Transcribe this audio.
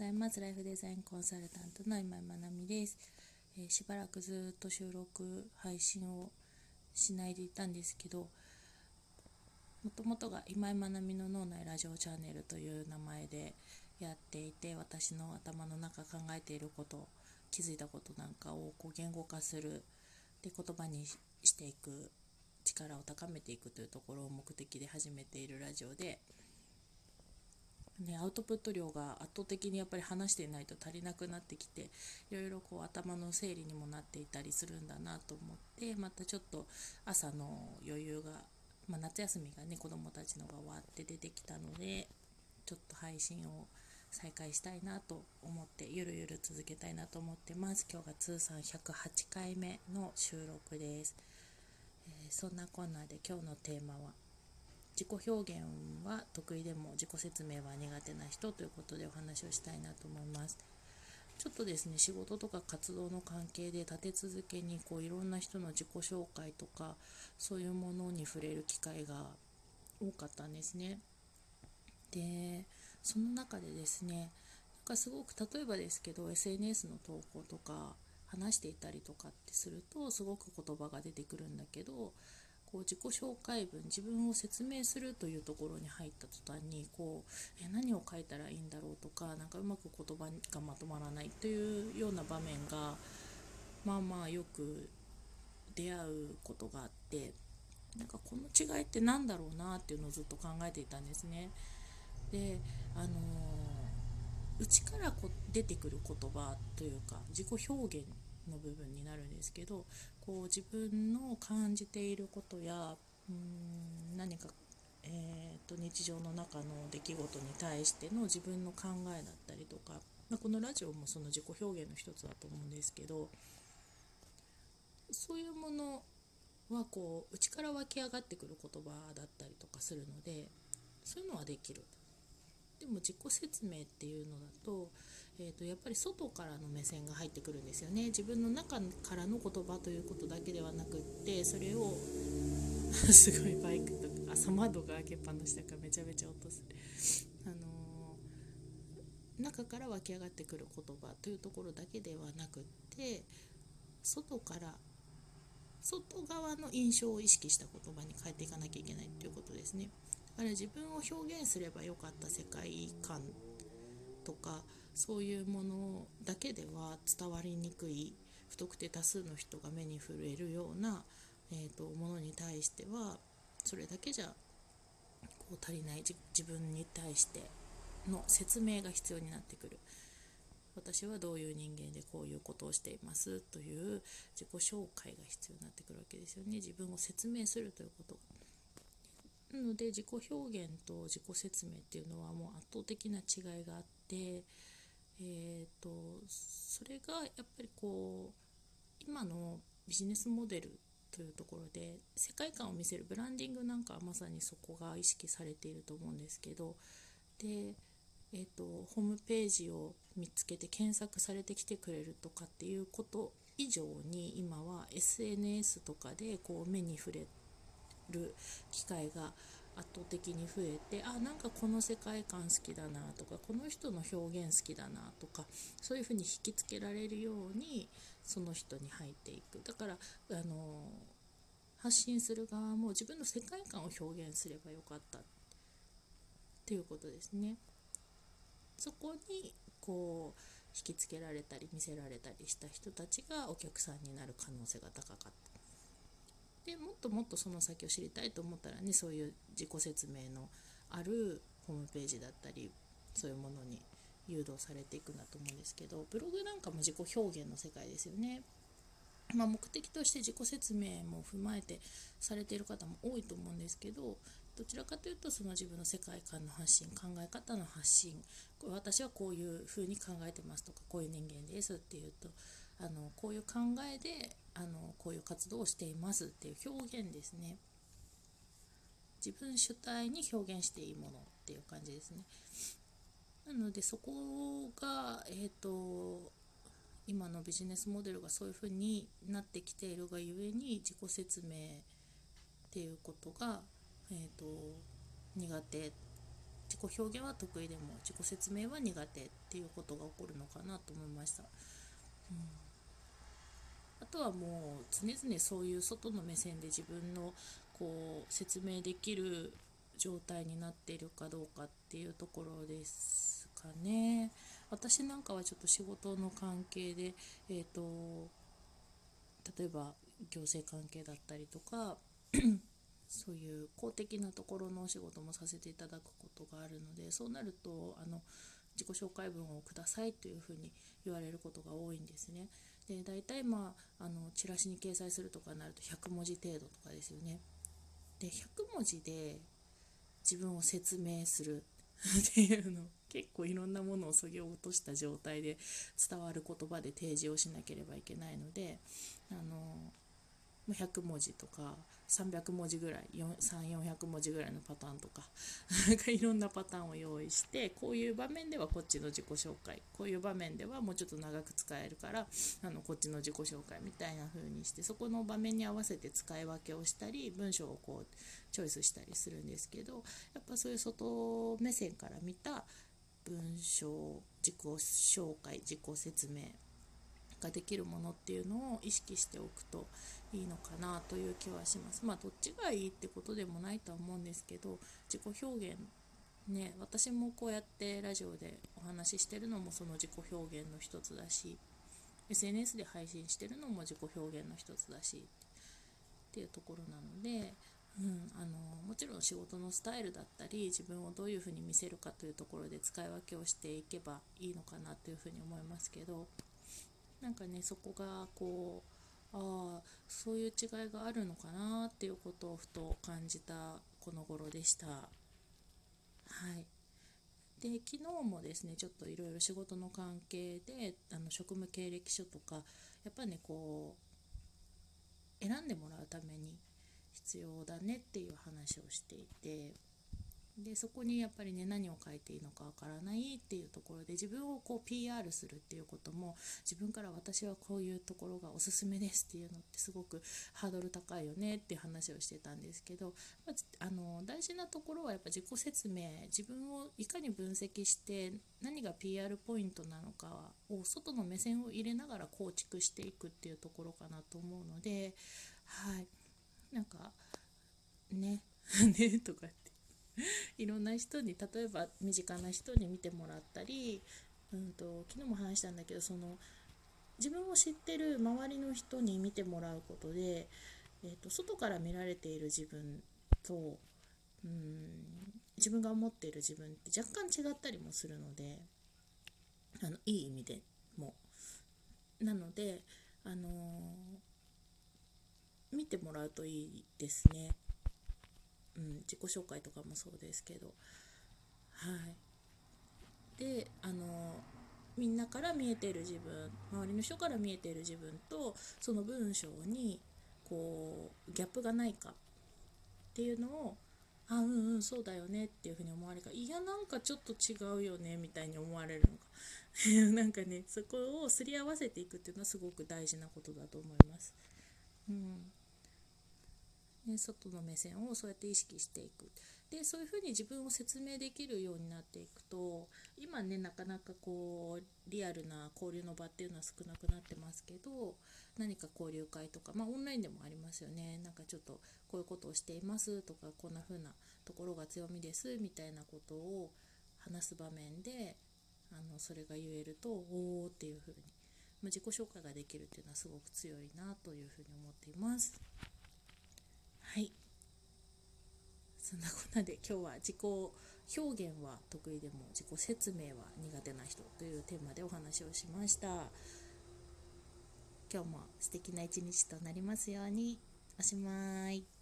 ざいます。ライフデザインコンサルタントの今井まなみです、えー、しばらくずっと収録、配信をしないでいたんですけど、もともとが今井まなみの脳内ラジオチャンネルという名前でやっていて、私の頭の中考えていること、気づいたことなんかをこう言語化する、で言葉にしていく力を高めていくというところを目的で始めているラジオで、ね、アウトプット量が圧倒的にやっぱり話していないと足りなくなってきていろいろこう頭の整理にもなっていたりするんだなと思ってまたちょっと朝の余裕が、まあ、夏休みがね子どもたちのが終わって出てきたのでちょっと配信を再開したいなと思ってゆるゆる続けたいなと思ってます。今日が通算108回目の収録です、えー、そんなこんなで今日のテーマは自己表現は得意でも自己説明は苦手な人ということでお話をしたいなと思います。ちょっとですね仕事とか活動の関係で立て続けにこういろんな人の自己紹介とかそういうものに触れる機会が多かったんですね。でその中でですねなんかすごく例えばですけど SNS の投稿とか話していたりとかってするとすごく言葉が出てくるんだけどこう自己紹介文自分を説明するというところに入った途端にこうえ何を書いたらいいんだろうとかなんかうまく言葉がまとまらないというような場面がまあまあよく出会うことがあってなんかこの違いって何だろうなっていうのをずっと考えていたんですね。であのー、内からこ出てくる言葉というか自己表現の部分になるんですけどこう自分の感じていることやうん何か、えーと、日常の中の出来事に対しての自分の考えだったりとか、まあ、このラジオもその自己表現の一つだと思うんですけどそういうものはこう内から湧き上がってくる言葉だったりとかするのでそういうのはできる。でも自己説明っていうのだと,、えー、とやっぱり外からの目線が入ってくるんですよね自分の中からの言葉ということだけではなくってそれを すごいバイクとか朝窓が開けっぱなしだからめちゃめちゃ音する、あのー、中から湧き上がってくる言葉というところだけではなくって外から外側の印象を意識した言葉に変えていかなきゃいけないということですね。から自分を表現すればよかった世界観とかそういうものだけでは伝わりにくい不特定多数の人が目に触れるような、えーと、ものに対してはそれだけじゃこう足りない自分に対しての説明が必要になってくる私はどういう人間でこういうことをしていますという自己紹介が必要になってくるわけですよね自分を説明するということが。なので自己表現と自己説明っていうのはもう圧倒的な違いがあって、えーと、それがやっぱりこう今のビジネスモデルというところで世界観を見せるブランディングなんかはまさにそこが意識されていると思うんですけどで、えーと、ホームページを見つけて検索されてきてくれるとかっていうこと以上に今は SNS とかでこう目に触れる機会が圧倒的に増えてあなんかこの世界観好きだなとかこの人の表現好きだなとかそういうふうに引きつけられるようにその人に入っていくだからあの発信する側も自分の世界観を表現すればよかったっていうことですね。そこにこう引きつけられたり見せられたりした人たちがお客さんになる可能性が高かった。でもっともっとその先を知りたいと思ったらねそういう自己説明のあるホームページだったりそういうものに誘導されていくんだと思うんですけどブログなんかも自己表現の世界ですよね。まあ、目的として自己説明も踏まえてされている方も多いと思うんですけどどちらかというとその自分の世界観の発信考え方の発信これ私はこういうふうに考えてますとかこういう人間ですっていうとあのこういう考えであのこういう活動をしていますっていう表現ですね。自分主体に表現していいものっていう感じですね。なのでそこがえっ、ー、と今のビジネスモデルがそういうふうになってきているがゆえに自己説明っていうことが、えーと、苦手。自己表現は得意でも自己説明は苦手っていうことが起こるのかなと思いました。うん。あとはもう常々そういう外の目線で自分のこう説明できる状態になっているかどうかっていうところですかね。私なんかはちょっと仕事の関係で、えーと、例えば行政関係だったりとか そういう公的なところのお仕事もさせていただくことがあるのでそうなるとあの自己紹介文をくださいというふうに言われることが多いんですね。で大体まああのチラシに掲載するとかになると100文字程度とかですよね。で100文字で自分を説明するっていうの結構いろんなものをそぎ落とした状態で伝わる言葉で提示をしなければいけないのであの100文字とか300文字ぐらい3400文字ぐらいのパターンとか いろんなパターンを用意してこういう場面ではこっちの自己紹介こういう場面ではもうちょっと長く使えるからあのこっちの自己紹介みたいな風にしてそこの場面に合わせて使い分けをしたり文章をこうチョイスしたりするんですけどやっぱそういう外目線から見た文章自己紹介自己説明ができるものっていうのを意識しておくといいのかなという気はします。まあどっちがいいってことでもないとは思うんですけど自己表現ね私もこうやってラジオでお話ししてるのもその自己表現の一つだし SNS で配信してるのも自己表現の一つだしっていうところなので、うん、あのもちろん仕事のスタイルだったり自分をどういうふうに見せるかというところで使い分けをしていけばいいのかなというふうに思いますけどなんかねそこがこうああそういう違いがあるのかなっていうことをふと感じたこの頃でした。はいで昨日もですねちょっといろいろ仕事の関係であの職務経歴書とかやっぱねこう選んでもらうために必要だねっていう話をしていてでそこにやっぱりね何を書いていいのかわからないっていうところで自分をこう PR するっていうことも自分から私はこういうところがおすすめですっていうのってすごくハードル高いよねっていう話をしてたんですけど、まあ、あの大事なところはやっぱ自己説明自分をいかに分析して何が PR ポイントなのかを外の目線を入れながら構築していくっていうところかなと思うのではい。なんかね ねとか いろんな人に例えば身近な人に見てもらったり、うんと、昨日も話したんだけどその自分を知ってる周りの人に見てもらうことで、えーと、外から見られている自分とうん自分が思っている自分って若干違ったりもするのであのいい意味でも。なので、あのー、見てもらうといいですね。うん、自己紹介とかもそうですけど。はい。であのみんなから見えてる自分周りの人から見えてる自分とその文章にこうギャップがないかっていうのをあうんうんそうだよねっていうふうに思われるかいやなんかちょっと違うよねみたいに思われるのか。なんかねそこをすり合わせていくっていうのはすごく大事なことだと思います。うん。ね、外の目線をそうやって意識していくでそういうふうに自分を説明できるようになっていくと今ねなかなかこうリアルな交流の場っていうのは少なくなってますけど何か交流会とかまあオンラインでもありますよねなんかちょっとこういうことをしていますとかこんな風なところが強みですみたいなことを話す場面であのそれが言えるとおおっていう風に、ま、自己紹介ができるっていうのはすごく強いなというふうに思っています。はいそんなこんで今日は自己表現は得意でも自己説明は苦手な人というテーマでお話をしました。今日も素敵な一日となりますように。おしまい。